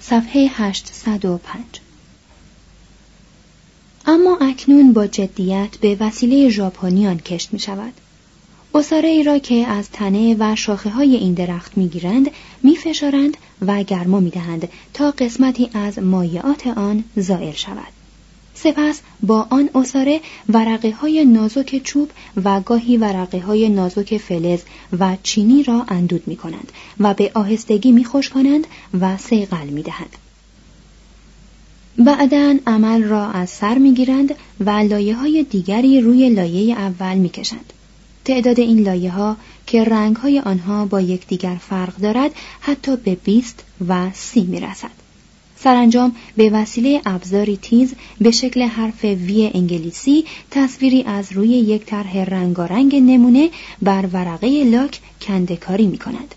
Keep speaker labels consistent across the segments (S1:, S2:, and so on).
S1: صفحه 805 اما اکنون با جدیت به وسیله ژاپنیان کشت می شود. را که از تنه و شاخه های این درخت می گیرند می فشارند و گرما می دهند تا قسمتی از مایعات آن زائل شود. سپس با آن اصاره ورقه های نازک چوب و گاهی ورقه های نازک فلز و چینی را اندود می کنند و به آهستگی می کنند و سیقل می دهند. بعدا عمل را از سر می گیرند و لایه های دیگری روی لایه اول می کشند. تعداد این لایه ها که رنگ های آنها با یکدیگر فرق دارد حتی به 20 و سی می رسد. سرانجام به وسیله ابزاری تیز به شکل حرف وی انگلیسی تصویری از روی یک طرح رنگارنگ نمونه بر ورقه لاک کندکاری می کند.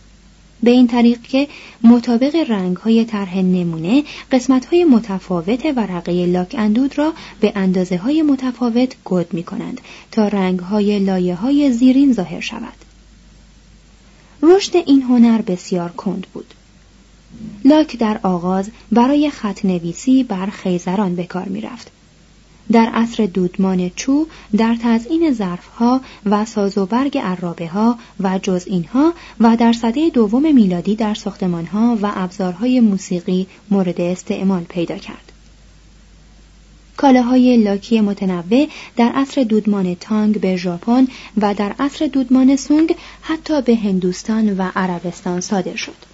S1: به این طریق که مطابق رنگ های طرح نمونه قسمت های متفاوت ورقه لاک اندود را به اندازه های متفاوت گود می کنند تا رنگ های لایه های زیرین ظاهر شود. رشد این هنر بسیار کند بود. لاک در آغاز برای خط نویسی بر خیزران به کار می رفت. در عصر دودمان چو در تزئین ظرفها و برگ عرابه ها و جز اینها و در سده دوم میلادی در ساختمانها و ابزارهای موسیقی مورد استعمال پیدا کرد. کالاهای لاکی متنوع در عصر دودمان تانگ به ژاپن و در عصر دودمان سونگ حتی به هندوستان و عربستان صادر شد.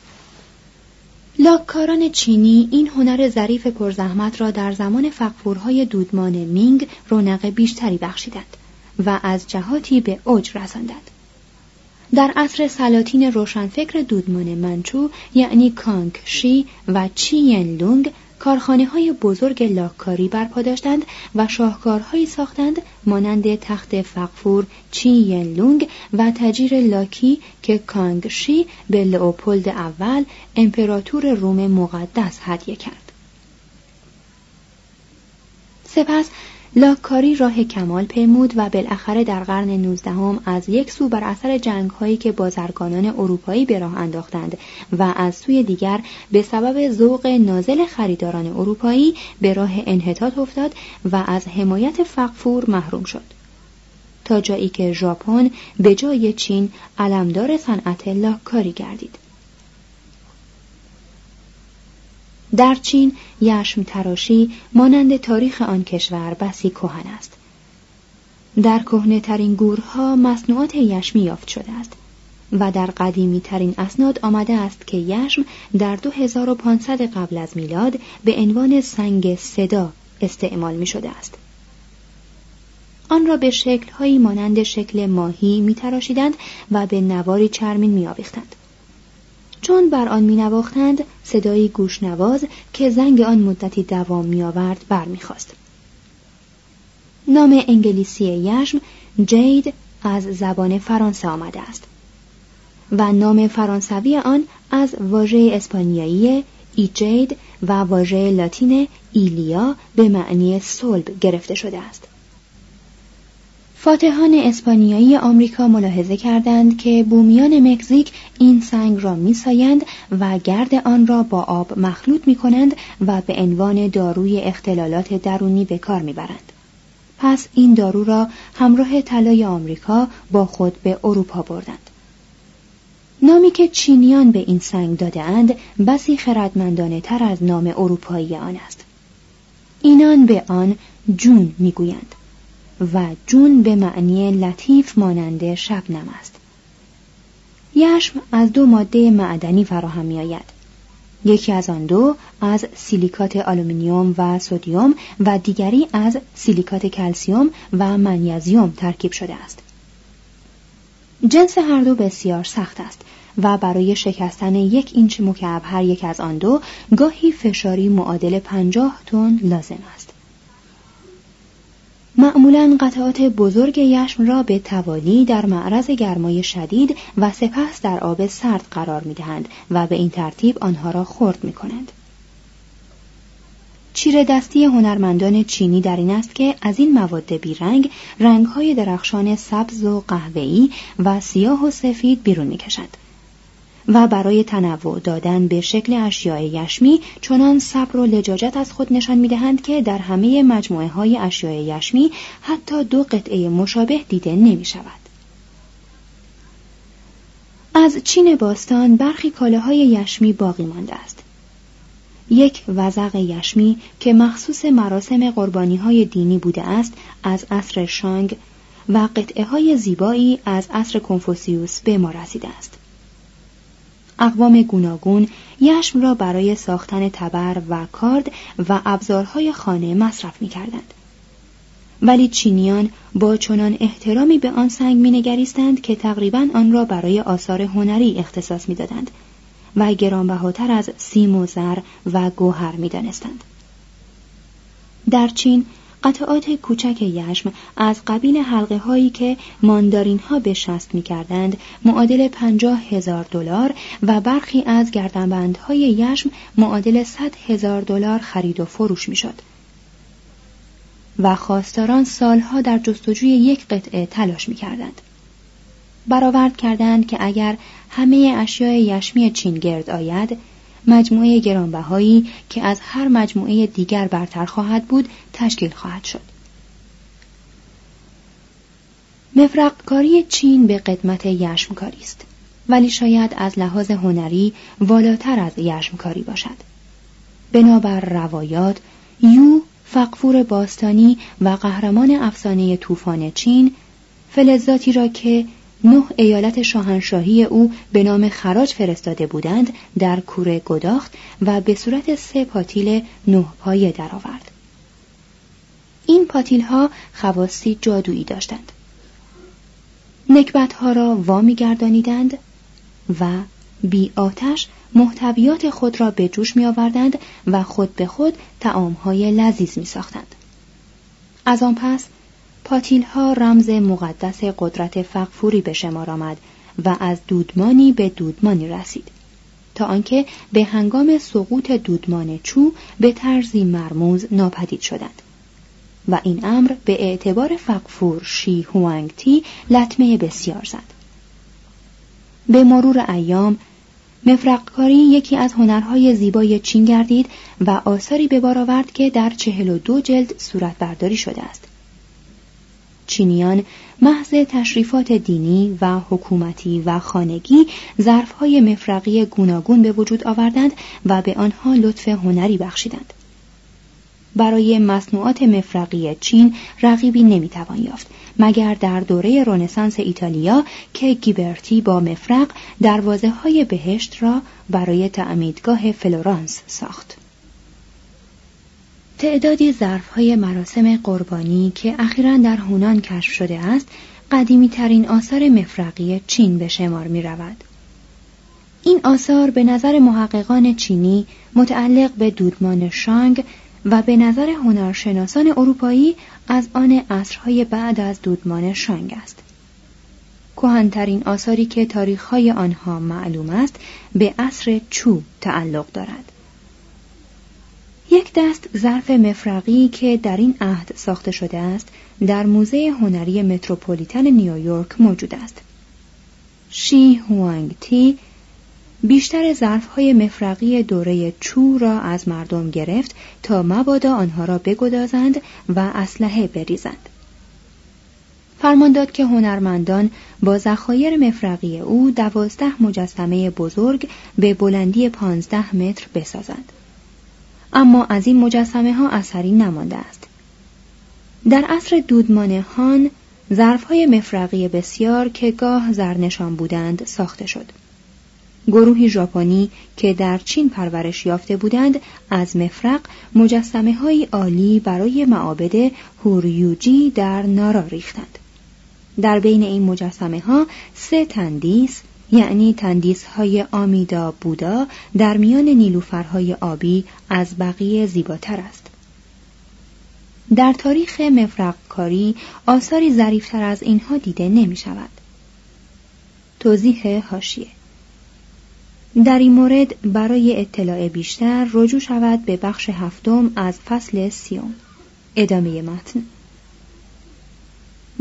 S1: لاککاران چینی این هنر ظریف پرزحمت را در زمان فقفورهای دودمان مینگ رونق بیشتری بخشیدند و از جهاتی به اوج رساندند. در عصر سلاطین روشنفکر دودمان منچو یعنی کانگ شی و چی لونگ کارخانه های بزرگ لاککاری برپا داشتند و شاهکارهایی ساختند مانند تخت فقفور چی ین لونگ و تجیر لاکی که کانگ شی به لئوپولد اول امپراتور روم مقدس هدیه کرد. سپس لاککاری راه کمال پیمود و بالاخره در قرن نوزدهم از یک سو بر اثر جنگ هایی که بازرگانان اروپایی به راه انداختند و از سوی دیگر به سبب ذوق نازل خریداران اروپایی به راه انحطاط افتاد و از حمایت فقفور محروم شد. تا جایی که ژاپن به جای چین علمدار صنعت لاککاری گردید. در چین یشم تراشی مانند تاریخ آن کشور بسی کهن است در کهنه ترین گورها مصنوعات یشمی یافت شده است و در قدیمی ترین اسناد آمده است که یشم در 2500 قبل از میلاد به عنوان سنگ صدا استعمال می شده است. آن را به شکلهایی مانند شکل ماهی می تراشیدند و به نواری چرمین می آویختند. چون بر آن مینواختند صدایی گوشنواز که زنگ آن مدتی دوام میآورد برمیخواست نام انگلیسی یشم جید از زبان فرانسه آمده است و نام فرانسوی آن از واژه اسپانیایی ایجید و واژه لاتین ایلیا به معنی صلب گرفته شده است. فاتحان اسپانیایی آمریکا ملاحظه کردند که بومیان مکزیک این سنگ را میسایند و گرد آن را با آب مخلوط می کنند و به عنوان داروی اختلالات درونی به کار می‌برند. پس این دارو را همراه طلای آمریکا با خود به اروپا بردند. نامی که چینیان به این سنگ دادهاند بسی خردمندانه تر از نام اروپایی آن است. اینان به آن جون می‌گویند. و جون به معنی لطیف مانند شبنم است یشم از دو ماده معدنی فراهم می آید. یکی از آن دو از سیلیکات آلومینیوم و سودیوم و دیگری از سیلیکات کلسیوم و منیزیوم ترکیب شده است. جنس هر دو بسیار سخت است و برای شکستن یک اینچ مکعب هر یک از آن دو گاهی فشاری معادل پنجاه تن لازم است. معمولا قطعات بزرگ یشم را به توالی در معرض گرمای شدید و سپس در آب سرد قرار می دهند و به این ترتیب آنها را خرد می کنند. چیره دستی هنرمندان چینی در این است که از این مواد بیرنگ رنگهای درخشان سبز و قهوه‌ای و سیاه و سفید بیرون می‌کشند و برای تنوع دادن به شکل اشیاء یشمی چنان صبر و لجاجت از خود نشان می‌دهند که در همه مجموعه های اشیاء یشمی حتی دو قطعه مشابه دیده نمی شود. از چین باستان برخی کالاهای یشمی باقی مانده است. یک وزق یشمی که مخصوص مراسم قربانی های دینی بوده است از عصر شانگ و قطعه های زیبایی از عصر کنفوسیوس به ما رسیده است. اقوام گوناگون یشم را برای ساختن تبر و کارد و ابزارهای خانه مصرف می کردند. ولی چینیان با چنان احترامی به آن سنگ مینگریستند که تقریبا آن را برای آثار هنری اختصاص می‌دادند و گرانبهاتر از سیم و زر و گوهر می‌دانستند در چین قطعات کوچک یشم از قبیل حلقه هایی که ماندارین ها به شست می کردند معادل پنجاه هزار دلار و برخی از گردنبندهای یشم معادل صد هزار دلار خرید و فروش می شد. و خواستاران سالها در جستجوی یک قطعه تلاش می کردند. برآورد کردند که اگر همه اشیاء یشمی چین گرد آید مجموعه گرانبهایی که از هر مجموعه دیگر برتر خواهد بود تشکیل خواهد شد. مفرقکاری چین به قدمت یشمکاری است ولی شاید از لحاظ هنری والاتر از یشمکاری باشد. بنابر روایات یو فقفور باستانی و قهرمان افسانه طوفان چین فلزاتی را که نه ایالت شاهنشاهی او به نام خراج فرستاده بودند در کوره گداخت و به صورت سه پاتیل نه پایه درآورد. این پاتیل ها خواستی جادویی داشتند. نکبت ها را وامی گردانیدند و بی آتش محتویات خود را به جوش می آوردند و خود به خود تعام های لذیذ می ساختند. از آن پس پاتیل ها رمز مقدس قدرت فقفوری به شمار آمد و از دودمانی به دودمانی رسید تا آنکه به هنگام سقوط دودمان چو به طرزی مرموز ناپدید شدند و این امر به اعتبار فقفور شی هوانگ تی لطمه بسیار زد. به مرور ایام مفرقکاری یکی از هنرهای زیبای چین گردید و آثاری به بار آورد که در چهل و دو جلد صورت برداری شده است. چینیان محض تشریفات دینی و حکومتی و خانگی ظرفهای مفرقی گوناگون به وجود آوردند و به آنها لطف هنری بخشیدند برای مصنوعات مفرقی چین رقیبی نمی‌توان یافت مگر در دوره رنسانس ایتالیا که گیبرتی با مفرق دروازه های بهشت را برای تعمیدگاه فلورانس ساخت. تعدادی ظرفهای مراسم قربانی که اخیرا در هونان کشف شده است قدیمی ترین آثار مفرقی چین به شمار می رود. این آثار به نظر محققان چینی متعلق به دودمان شانگ و به نظر هنرشناسان اروپایی از آن عصرهای بعد از دودمان شانگ است. کهنترین آثاری که تاریخهای آنها معلوم است به عصر چو تعلق دارد. یک دست ظرف مفرقی که در این عهد ساخته شده است در موزه هنری متروپولیتن نیویورک موجود است. شی هوانگ تی بیشتر ظرفهای مفرقی دوره چو را از مردم گرفت تا مبادا آنها را بگدازند و اسلحه بریزند. فرمان داد که هنرمندان با ذخایر مفرقی او دوازده مجسمه بزرگ به بلندی پانزده متر بسازند. اما از این مجسمه ها اثری نمانده است. در عصر دودمان هان ظرفهای مفرقی بسیار که گاه زرنشان بودند ساخته شد. گروهی ژاپنی که در چین پرورش یافته بودند از مفرق مجسمه های عالی برای معابد هوریوجی در نارا ریختند. در بین این مجسمه ها سه تندیس یعنی تندیس های آمیدا بودا در میان نیلوفرهای آبی از بقیه زیباتر است. در تاریخ مفرق کاری آثاری ظریفتر از اینها دیده نمی شود. توضیح هاشیه در این مورد برای اطلاع بیشتر رجوع شود به بخش هفتم از فصل سیوم ادامه متن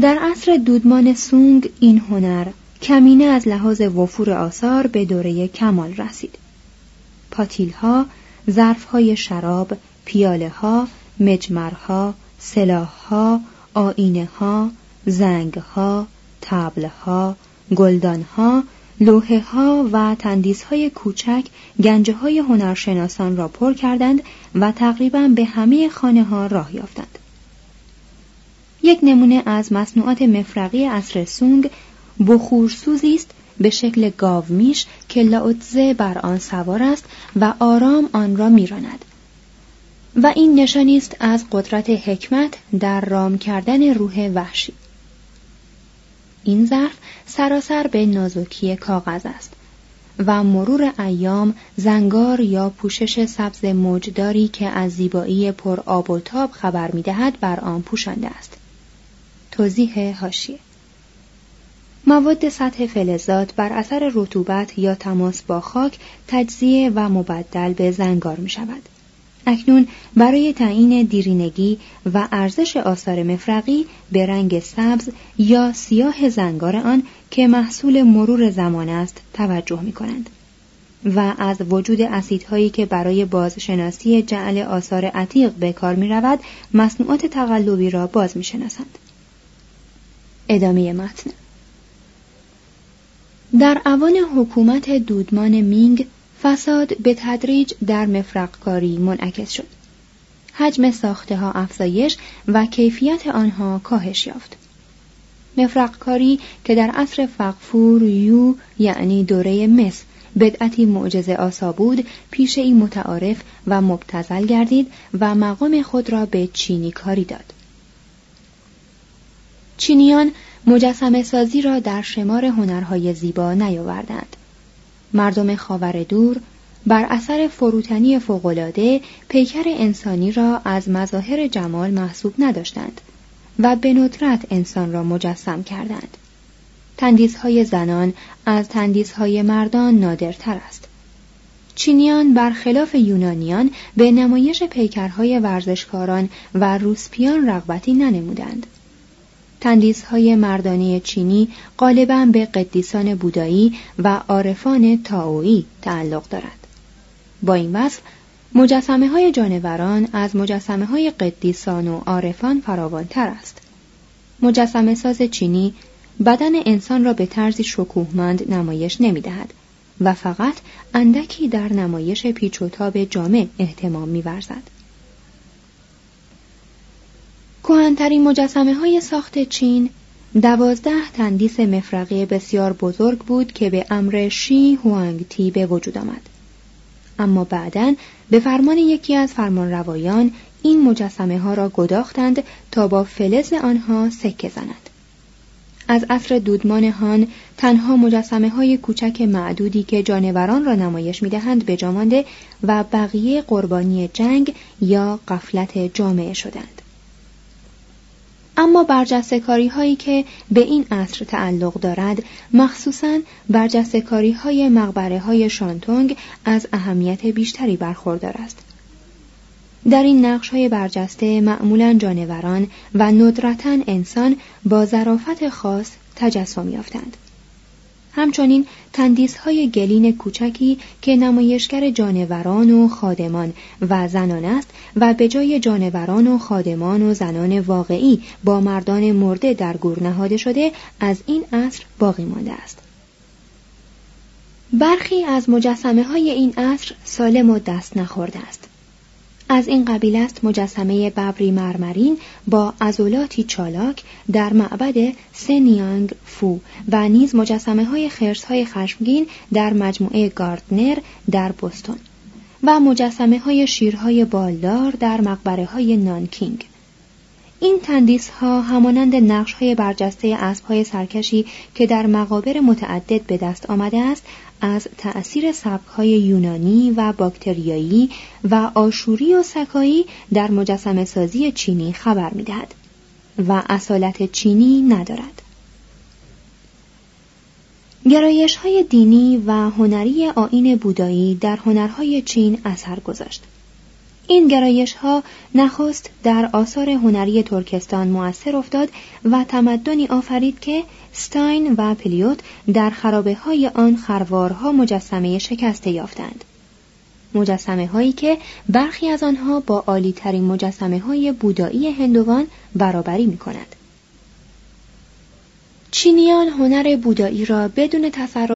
S1: در عصر دودمان سونگ این هنر کمینه از لحاظ وفور آثار به دوره کمال رسید پاتیل ها ظرف های شراب پیاله ها مجمرها سلاح ها آینه ها زنگ ها تبل ها گلدان ها لوحه ها و تندیس های کوچک گنجه های هنرشناسان را پر کردند و تقریبا به همه خانه ها راه یافتند. یک نمونه از مصنوعات مفرقی اصر سونگ بخورسوزی است به شکل گاومیش که لاوتزه بر آن سوار است و آرام آن را میراند و این نشانی است از قدرت حکمت در رام کردن روح وحشی این ظرف سراسر به نازکی کاغذ است و مرور ایام زنگار یا پوشش سبز موجداری که از زیبایی پر آب و تاب خبر می دهد بر آن پوشانده است. توضیح هاشیه مواد سطح فلزات بر اثر رطوبت یا تماس با خاک تجزیه و مبدل به زنگار می شود. اکنون برای تعیین دیرینگی و ارزش آثار مفرقی به رنگ سبز یا سیاه زنگار آن که محصول مرور زمان است توجه می کنند. و از وجود اسیدهایی که برای بازشناسی جعل آثار عتیق به کار می رود مصنوعات تقلبی را باز می شناسند. ادامه متن در اوان حکومت دودمان مینگ فساد به تدریج در مفرقکاری منعکس شد. حجم ساخته ها افزایش و کیفیت آنها کاهش یافت. مفرقکاری که در عصر فقفور یو یعنی دوره مس بدعتی معجزه آسا بود پیش این متعارف و مبتزل گردید و مقام خود را به چینی کاری داد. چینیان مجسمه سازی را در شمار هنرهای زیبا نیاوردند. مردم خاور دور بر اثر فروتنی فوقالعاده پیکر انسانی را از مظاهر جمال محسوب نداشتند و به ندرت انسان را مجسم کردند. تندیس های زنان از تندیس های مردان نادرتر است. چینیان برخلاف یونانیان به نمایش پیکرهای ورزشکاران و روسپیان رغبتی ننمودند. تندیس های مردانه چینی غالبا به قدیسان بودایی و عارفان تاویی تعلق دارد. با این وصف مجسمه های جانوران از مجسمه های قدیسان و عارفان فراوانتر است. مجسمه ساز چینی بدن انسان را به طرزی شکوهمند نمایش نمی دهد و فقط اندکی در نمایش پیچ و تاب جامع احتمام می ورزد. کهنترین مجسمه های ساخت چین دوازده تندیس مفرقی بسیار بزرگ بود که به امر شی هوانگ تی به وجود آمد. اما بعدا به فرمان یکی از فرمانروایان این مجسمه ها را گداختند تا با فلز آنها سکه زنند. از عصر دودمان هان تنها مجسمه های کوچک معدودی که جانوران را نمایش می دهند به و بقیه قربانی جنگ یا قفلت جامعه شدند. اما برجسته هایی که به این عصر تعلق دارد مخصوصاً برجسته های مقبره های شانتونگ از اهمیت بیشتری برخوردار است. در این نقش های برجسته معمولا جانوران و ندرتا انسان با ظرافت خاص تجسم یافتند. همچنین تندیس های گلین کوچکی که نمایشگر جانوران و خادمان و زنان است و به جای جانوران و خادمان و زنان واقعی با مردان مرده در گور نهاده شده از این عصر باقی مانده است. برخی از مجسمه های این عصر سالم و دست نخورده است. از این قبیل است مجسمه ببری مرمرین با عضلاتی چالاک در معبد سنیانگ فو و نیز مجسمه های خرس های خشمگین در مجموعه گاردنر در بوستون و مجسمه های شیرهای بالدار در مقبره های نانکینگ. این تندیس ها همانند نقش های برجسته اسب های سرکشی که در مقابر متعدد به دست آمده است از تأثیر های یونانی و باکتریایی و آشوری و سکایی در مجسم سازی چینی خبر می‌دهد و اصالت چینی ندارد. گرایش های دینی و هنری آین بودایی در هنرهای چین اثر گذاشت. این گرایش ها نخست در آثار هنری ترکستان موثر افتاد و تمدنی آفرید که ستاین و پلیوت در خرابه های آن خروارها مجسمه شکسته یافتند. مجسمه هایی که برخی از آنها با عالی ترین مجسمه های بودایی هندوان برابری می کند. چینیان هنر بودایی را بدون تصرف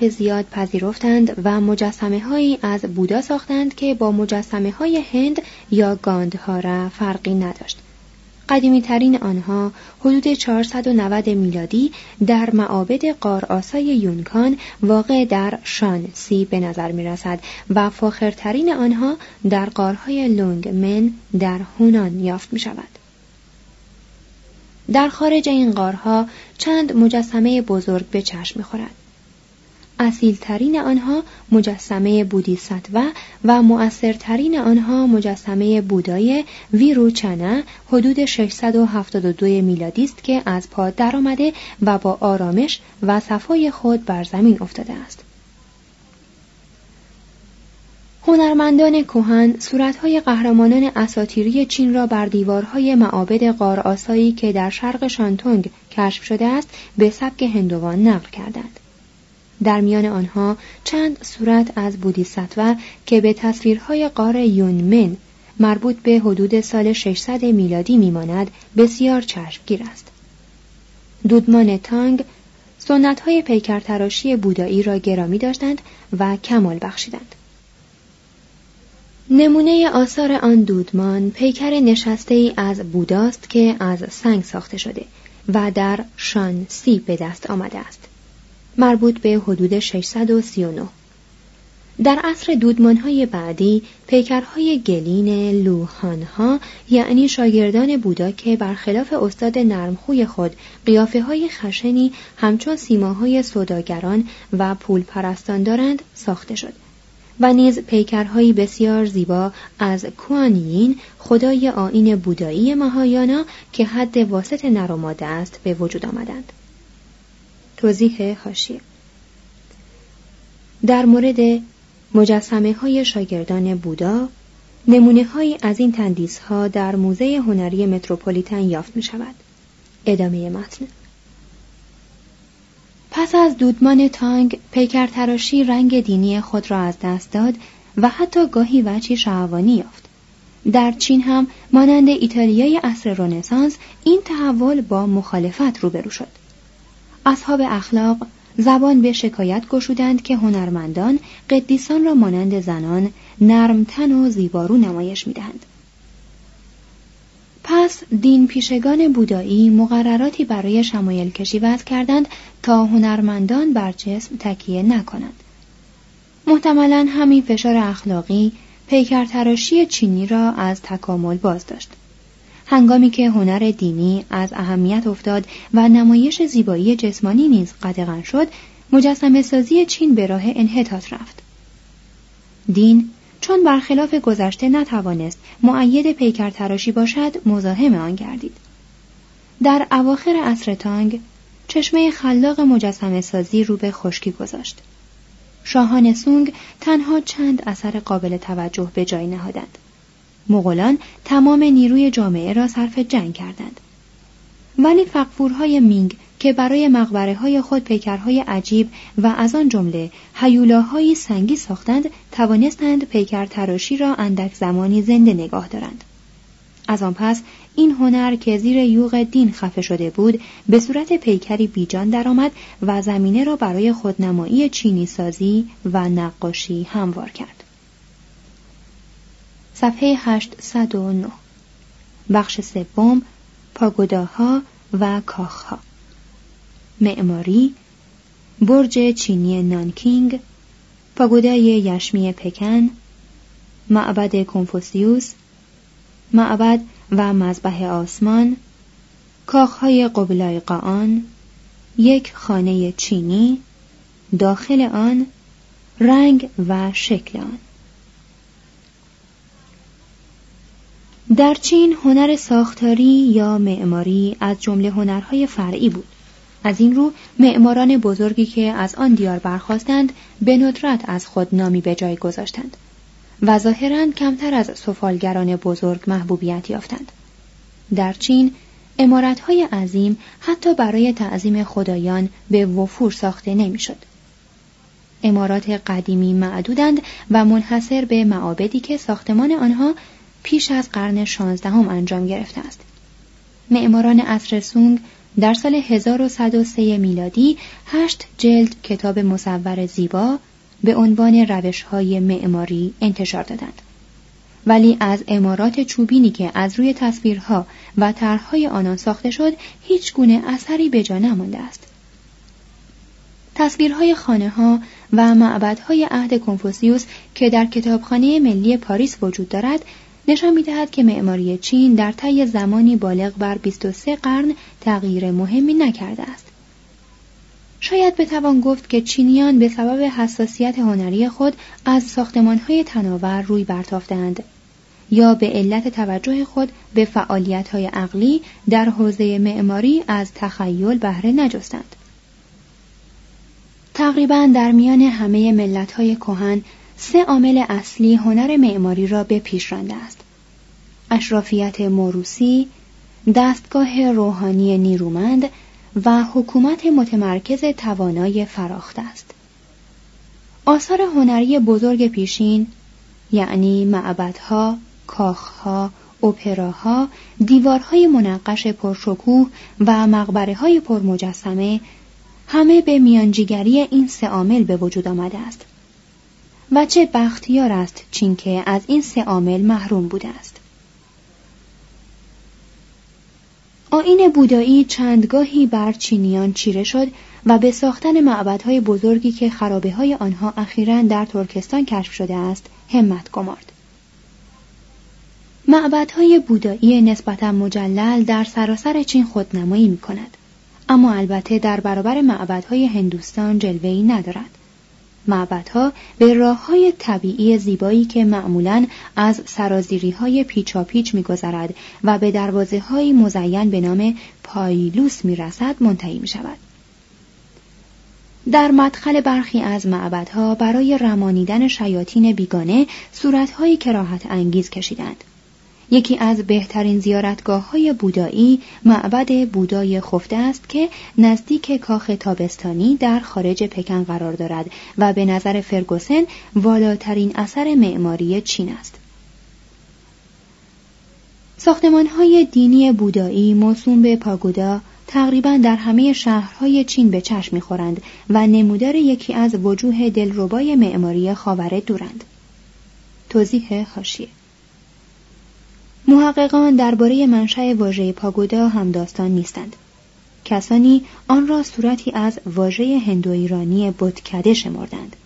S1: زیاد پذیرفتند و مجسمه هایی از بودا ساختند که با مجسمه های هند یا گاندهارا فرقی نداشت. قدیمی ترین آنها حدود 490 میلادی در معابد قارآسای یونکان واقع در شانسی به نظر می رسد و فاخرترین آنها در قارهای لونگ من در هونان یافت می شود. در خارج این قارها چند مجسمه بزرگ به چشم می خورد. اصیلترین آنها مجسمه بودیساتوا و مؤثرترین آنها مجسمه بودای ویروچنا حدود 672 میلادی است که از پا درآمده و با آرامش و صفای خود بر زمین افتاده است. هنرمندان کهن صورتهای قهرمانان اساتیری چین را بر دیوارهای معابد قارآسایی که در شرق شانتونگ کشف شده است به سبک هندوان نقل کردند. در میان آنها چند صورت از بودیساتوا که به تصویرهای قار یونمن مربوط به حدود سال 600 میلادی میماند بسیار چشمگیر است. دودمان تانگ سنت های پیکرتراشی بودایی را گرامی داشتند و کمال بخشیدند. نمونه آثار آن دودمان پیکر نشسته ای از بوداست که از سنگ ساخته شده و در شانسی به دست آمده است. مربوط به حدود 639 در عصر دودمانهای بعدی پیکرهای گلین لوهانها یعنی شاگردان بودا که برخلاف استاد نرمخوی خود قیافه های خشنی همچون سیماهای سوداگران و پول پرستان دارند ساخته شد و نیز پیکرهایی بسیار زیبا از کوانیین خدای آین بودایی ماهایانا که حد واسط نرماده است به وجود آمدند. توضیح هاشیه در مورد مجسمه های شاگردان بودا نمونه های از این تندیس ها در موزه هنری متروپولیتن یافت می شود. ادامه متن پس از دودمان تانگ پیکر تراشی رنگ دینی خود را از دست داد و حتی گاهی وچی شهوانی یافت. در چین هم مانند ایتالیای عصر رنسانس این تحول با مخالفت روبرو شد. اصحاب اخلاق زبان به شکایت گشودند که هنرمندان قدیسان را مانند زنان نرمتن و زیبارو نمایش می‌دهند. پس دین پیشگان بودایی مقرراتی برای شمایل کشی وضع کردند تا هنرمندان بر جسم تکیه نکنند. محتملا همین فشار اخلاقی پیکرتراشی چینی را از تکامل باز داشت هنگامی که هنر دینی از اهمیت افتاد و نمایش زیبایی جسمانی نیز قدغن شد مجسم سازی چین به راه انحطاط رفت. دین چون برخلاف گذشته نتوانست معید پیکر تراشی باشد مزاحم آن گردید. در اواخر عصر تانگ چشمه خلاق مجسم سازی رو به خشکی گذاشت. شاهان سونگ تنها چند اثر قابل توجه به جای نهادند. مغولان تمام نیروی جامعه را صرف جنگ کردند. ولی فقفورهای مینگ که برای مقبره های خود پیکرهای عجیب و از آن جمله حیولاهایی سنگی ساختند توانستند پیکر تراشی را اندک زمانی زنده نگاه دارند. از آن پس این هنر که زیر یوغ دین خفه شده بود به صورت پیکری بیجان درآمد و زمینه را برای خودنمایی چینی سازی و نقاشی هموار کرد. صفحه 809 بخش سوم پاگوداها و کاخها. معماری برج چینی نانکینگ پاگودای یشمی پکن معبد کنفوسیوس معبد و مذبح آسمان کاخهای قبلای قان یک خانه چینی داخل آن رنگ و شکل آن. در چین هنر ساختاری یا معماری از جمله هنرهای فرعی بود از این رو معماران بزرگی که از آن دیار برخواستند به ندرت از خود نامی به جای گذاشتند و ظاهرا کمتر از سفالگران بزرگ محبوبیت یافتند در چین امارتهای عظیم حتی برای تعظیم خدایان به وفور ساخته نمی‌شد. امارات قدیمی معدودند و منحصر به معابدی که ساختمان آنها پیش از قرن شانزدهم انجام گرفته است. معماران عصر سونگ در سال 1103 میلادی هشت جلد کتاب مصور زیبا به عنوان روش های معماری انتشار دادند. ولی از امارات چوبینی که از روی تصویرها و طرحهای آنان ساخته شد هیچ گونه اثری به جا نمانده است. تصویرهای خانه ها و معبدهای عهد کنفوسیوس که در کتابخانه ملی پاریس وجود دارد نشان می‌دهد که معماری چین در طی زمانی بالغ بر 23 قرن تغییر مهمی نکرده است. شاید بتوان گفت که چینیان به سبب حساسیت هنری خود از ساختمانهای تناور روی برتافتند یا به علت توجه خود به فعالیت‌های عقلی در حوزه معماری از تخیل بهره نجستند. تقریبا در میان همه ملت‌های کهن سه عامل اصلی هنر معماری را به پیش رانده است. اشرافیت موروسی، دستگاه روحانی نیرومند و حکومت متمرکز توانای فراخته است. آثار هنری بزرگ پیشین یعنی معبدها، کاخها، اپراها، دیوارهای منقش پرشکوه و مقبره های پرمجسمه همه به میانجیگری این سه عامل به وجود آمده است. و چه بختیار است چین که از این سه عامل محروم بوده است. آین بودایی چندگاهی بر چینیان چیره شد و به ساختن معبدهای بزرگی که خرابه های آنها اخیرا در ترکستان کشف شده است همت گمارد. معبدهای بودایی نسبتا مجلل در سراسر چین خودنمایی می کند. اما البته در برابر معبدهای هندوستان جلوهی ندارد. معبدها به راه های طبیعی زیبایی که معمولا از سرازیری های پیچاپیچ میگذرد و به دروازه های مزین به نام پایلوس می‌رسد منتهی می شود. در مدخل برخی از معبدها برای رمانیدن شیاطین بیگانه صورتهایی کراهت انگیز کشیدند. یکی از بهترین زیارتگاه های بودایی معبد بودای خفته است که نزدیک کاخ تابستانی در خارج پکن قرار دارد و به نظر فرگوسن والاترین اثر معماری چین است. ساختمان های دینی بودایی موسوم به پاگودا تقریبا در همه شهرهای چین به چشم می‌خورند و نمودار یکی از وجوه دلربای معماری خاور دورند. توضیح حاشیه محققان درباره منشأ واژه پاگودا هم داستان نیستند. کسانی آن را صورتی از واژه هندو ایرانی بتکده شمردند.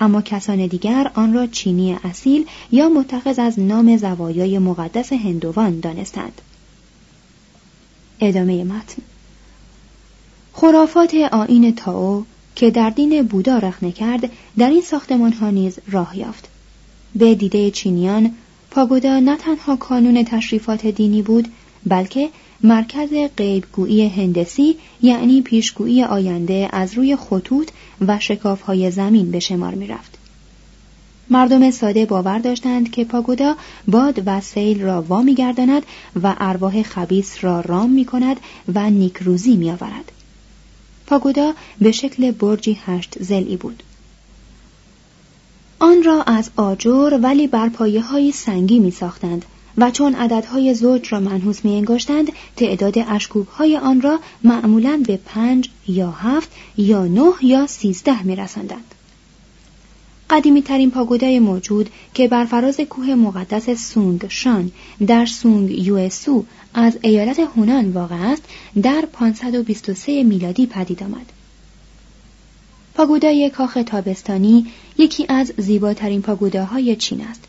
S1: اما کسان دیگر آن را چینی اصیل یا متخذ از نام زوایای مقدس هندوان دانستند. ادامه متن. خرافات آین تاو که در دین بودا رخنه کرد در این ساختمان ها نیز راه یافت. به دیده چینیان پاگودا نه تنها کانون تشریفات دینی بود بلکه مرکز غیبگویی هندسی یعنی پیشگویی آینده از روی خطوط و شکافهای زمین به شمار می رفت. مردم ساده باور داشتند که پاگودا باد و سیل را وا گرداند و ارواح خبیس را رام می کند و نیکروزی می آورد. پاگودا به شکل برجی هشت زلی بود. آن را از آجر ولی بر پایه های سنگی می ساختند و چون عددهای زوج را منحوس می انگاشتند تعداد اشکوب های آن را معمولا به پنج یا هفت یا نه یا سیزده می رسندند. قدیمی ترین پاگودای موجود که بر فراز کوه مقدس سونگ شان در سونگ یوسو از ایالت هونان واقع است در 523 میلادی پدید آمد. پاگودای کاخ تابستانی یکی از زیباترین پاگوداهای چین است.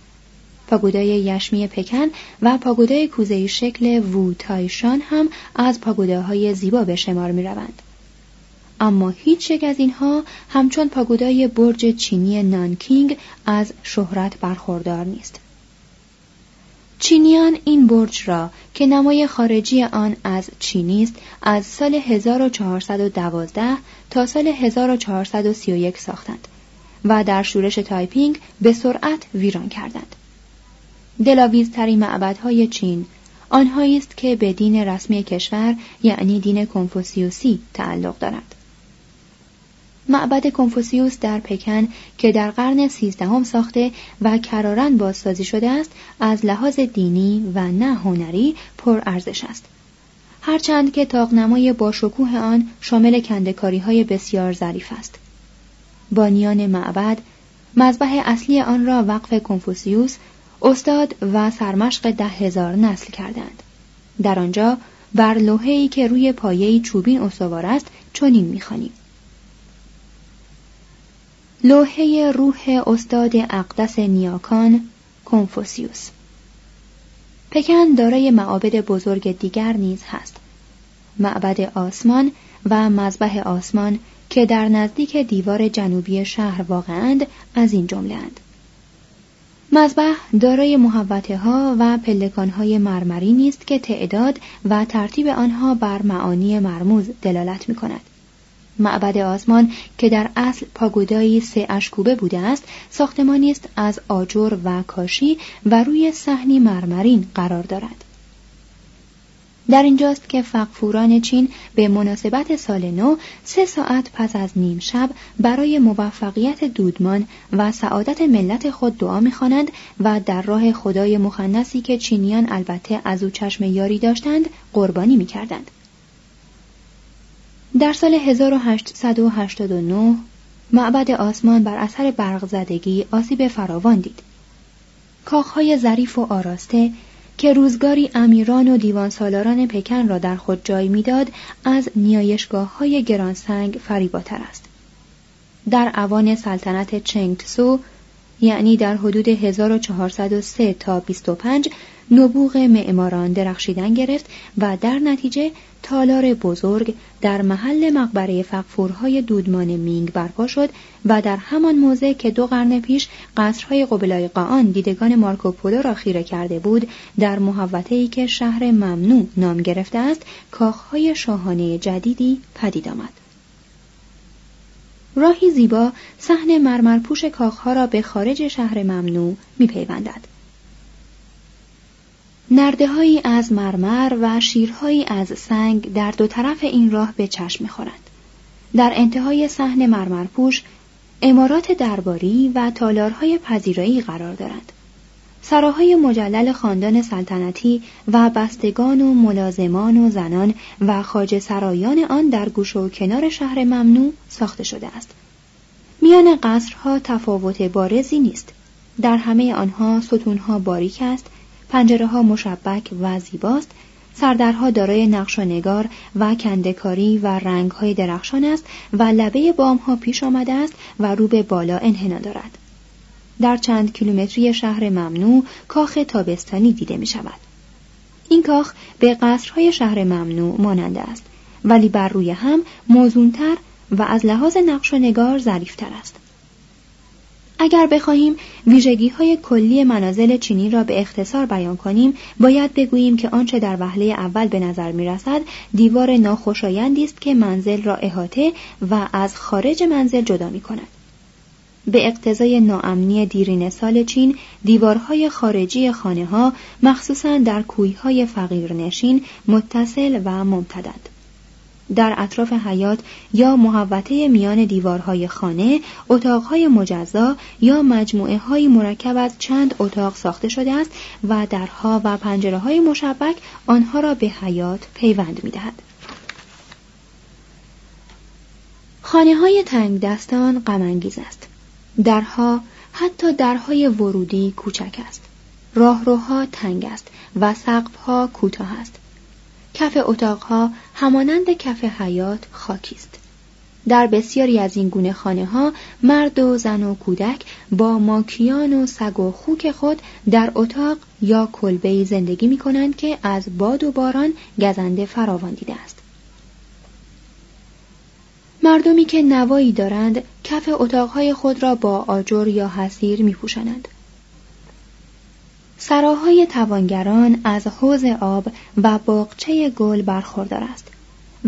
S1: پاگودای یشمی پکن و پاگودای کوزه شکل وو تایشان هم از پاگوداهای زیبا به شمار می روند. اما هیچ یک از اینها همچون پاگودای برج چینی نانکینگ از شهرت برخوردار نیست. چینیان این برج را که نمای خارجی آن از چینی است از سال 1412 تا سال 1431 ساختند و در شورش تایپینگ به سرعت ویران کردند. دلاویزترین معبدهای چین آنهایی است که به دین رسمی کشور یعنی دین کنفوسیوسی تعلق دارند. معبد کنفوسیوس در پکن که در قرن سیزدهم ساخته و کرارن بازسازی شده است از لحاظ دینی و نه هنری پر ارزش است هرچند که تاقنمای با شکوه آن شامل کندکاری های بسیار ظریف است بانیان معبد مذبح اصلی آن را وقف کنفوسیوس استاد و سرمشق ده هزار نسل کردند. در آنجا بر لوحه‌ای که روی پایه چوبین استوار است چنین می‌خوانیم. لوحه روح استاد اقدس نیاکان کنفوسیوس. پکن دارای معابد بزرگ دیگر نیز هست. معبد آسمان و مذبح آسمان که در نزدیک دیوار جنوبی شهر واقعند از این جمله اند مذبح دارای محوته ها و پلکان های مرمری نیست که تعداد و ترتیب آنها بر معانی مرموز دلالت می کند. معبد آسمان که در اصل پاگودایی سه اشکوبه بوده است ساختمانی است از آجر و کاشی و روی صحنی مرمرین قرار دارد در اینجاست که فقفوران چین به مناسبت سال نو سه ساعت پس از نیم شب برای موفقیت دودمان و سعادت ملت خود دعا می‌خوانند و در راه خدای مخنسی که چینیان البته از او چشم یاری داشتند قربانی می‌کردند در سال 1889 معبد آسمان بر اثر برق زدگی آسیب فراوان دید. کاخهای ظریف و آراسته که روزگاری امیران و دیوان سالاران پکن را در خود جای می‌داد از نیایشگاه های گرانسنگ فریباتر است. در اوان سلطنت چنگتسو یعنی در حدود 1403 تا 25 نبوغ معماران درخشیدن گرفت و در نتیجه تالار بزرگ در محل مقبره فقفورهای دودمان مینگ برپا شد و در همان موضع که دو قرن پیش قصرهای قبلای قان دیدگان مارکوپولو را خیره کرده بود در محوطه‌ای که شهر ممنوع نام گرفته است کاخهای شاهانه جدیدی پدید آمد. راهی زیبا صحن مرمرپوش کاخها را به خارج شهر ممنوع میپیوندد نرده از مرمر و شیرهایی از سنگ در دو طرف این راه به چشم می‌خورند. در انتهای صحن مرمرپوش امارات درباری و تالارهای پذیرایی قرار دارند. سراهای مجلل خاندان سلطنتی و بستگان و ملازمان و زنان و خاج سرایان آن در گوش و کنار شهر ممنوع ساخته شده است. میان قصرها تفاوت بارزی نیست. در همه آنها ستونها باریک است پنجره ها مشبک و زیباست سردرها دارای نقش و نگار و کندکاری و رنگ های درخشان است و لبه بام ها پیش آمده است و رو به بالا انحنا دارد در چند کیلومتری شهر ممنوع کاخ تابستانی دیده می شود این کاخ به قصرهای شهر ممنوع ماننده است ولی بر روی هم موزونتر و از لحاظ نقش و نگار ظریفتر است اگر بخواهیم ویژگی های کلی منازل چینی را به اختصار بیان کنیم باید بگوییم که آنچه در وهله اول به نظر می رسد دیوار ناخوشایندی است که منزل را احاطه و از خارج منزل جدا می کند. به اقتضای ناامنی دیرین سال چین دیوارهای خارجی خانه ها مخصوصا در کویهای فقیرنشین متصل و ممتدند. در اطراف حیات یا محوطه میان دیوارهای خانه اتاقهای مجزا یا مجموعه های مرکب از چند اتاق ساخته شده است و درها و پنجره های مشبک آنها را به حیات پیوند می دهد. خانه های تنگ دستان است. درها حتی درهای ورودی کوچک است. راهروها تنگ است و سقفها کوتاه است. کف اتاقها همانند کف حیات خاکی است در بسیاری از این گونه خانه ها مرد و زن و کودک با ماکیان و سگ و خوک خود در اتاق یا کلبه زندگی می کنند که از باد و باران گزنده فراوان دیده است. مردمی که نوایی دارند کف اتاقهای خود را با آجر یا حسیر می پوشنند. سراهای توانگران از حوز آب و باغچه گل برخوردار است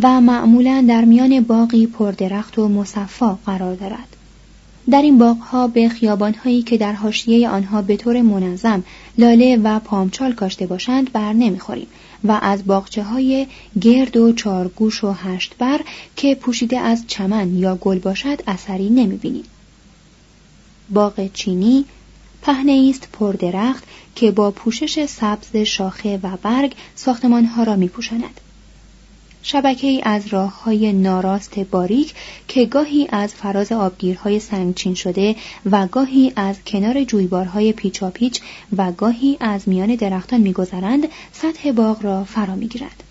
S1: و معمولا در میان باقی پردرخت و مصفا قرار دارد. در این باغها به خیابانهایی که در حاشیه آنها به طور منظم لاله و پامچال کاشته باشند بر نمی‌خوریم و از باغچه های گرد و چارگوش و هشت بر که پوشیده از چمن یا گل باشد اثری نمی‌بینیم. باغ چینی پهنه است پردرخت که با پوشش سبز شاخه و برگ ساختمانها را میپوشاند. شبکه از راه های ناراست باریک که گاهی از فراز آبگیرهای سنگچین شده و گاهی از کنار جویبارهای پیچاپیچ و گاهی از میان درختان میگذرند سطح باغ را فرا می‌گیرد.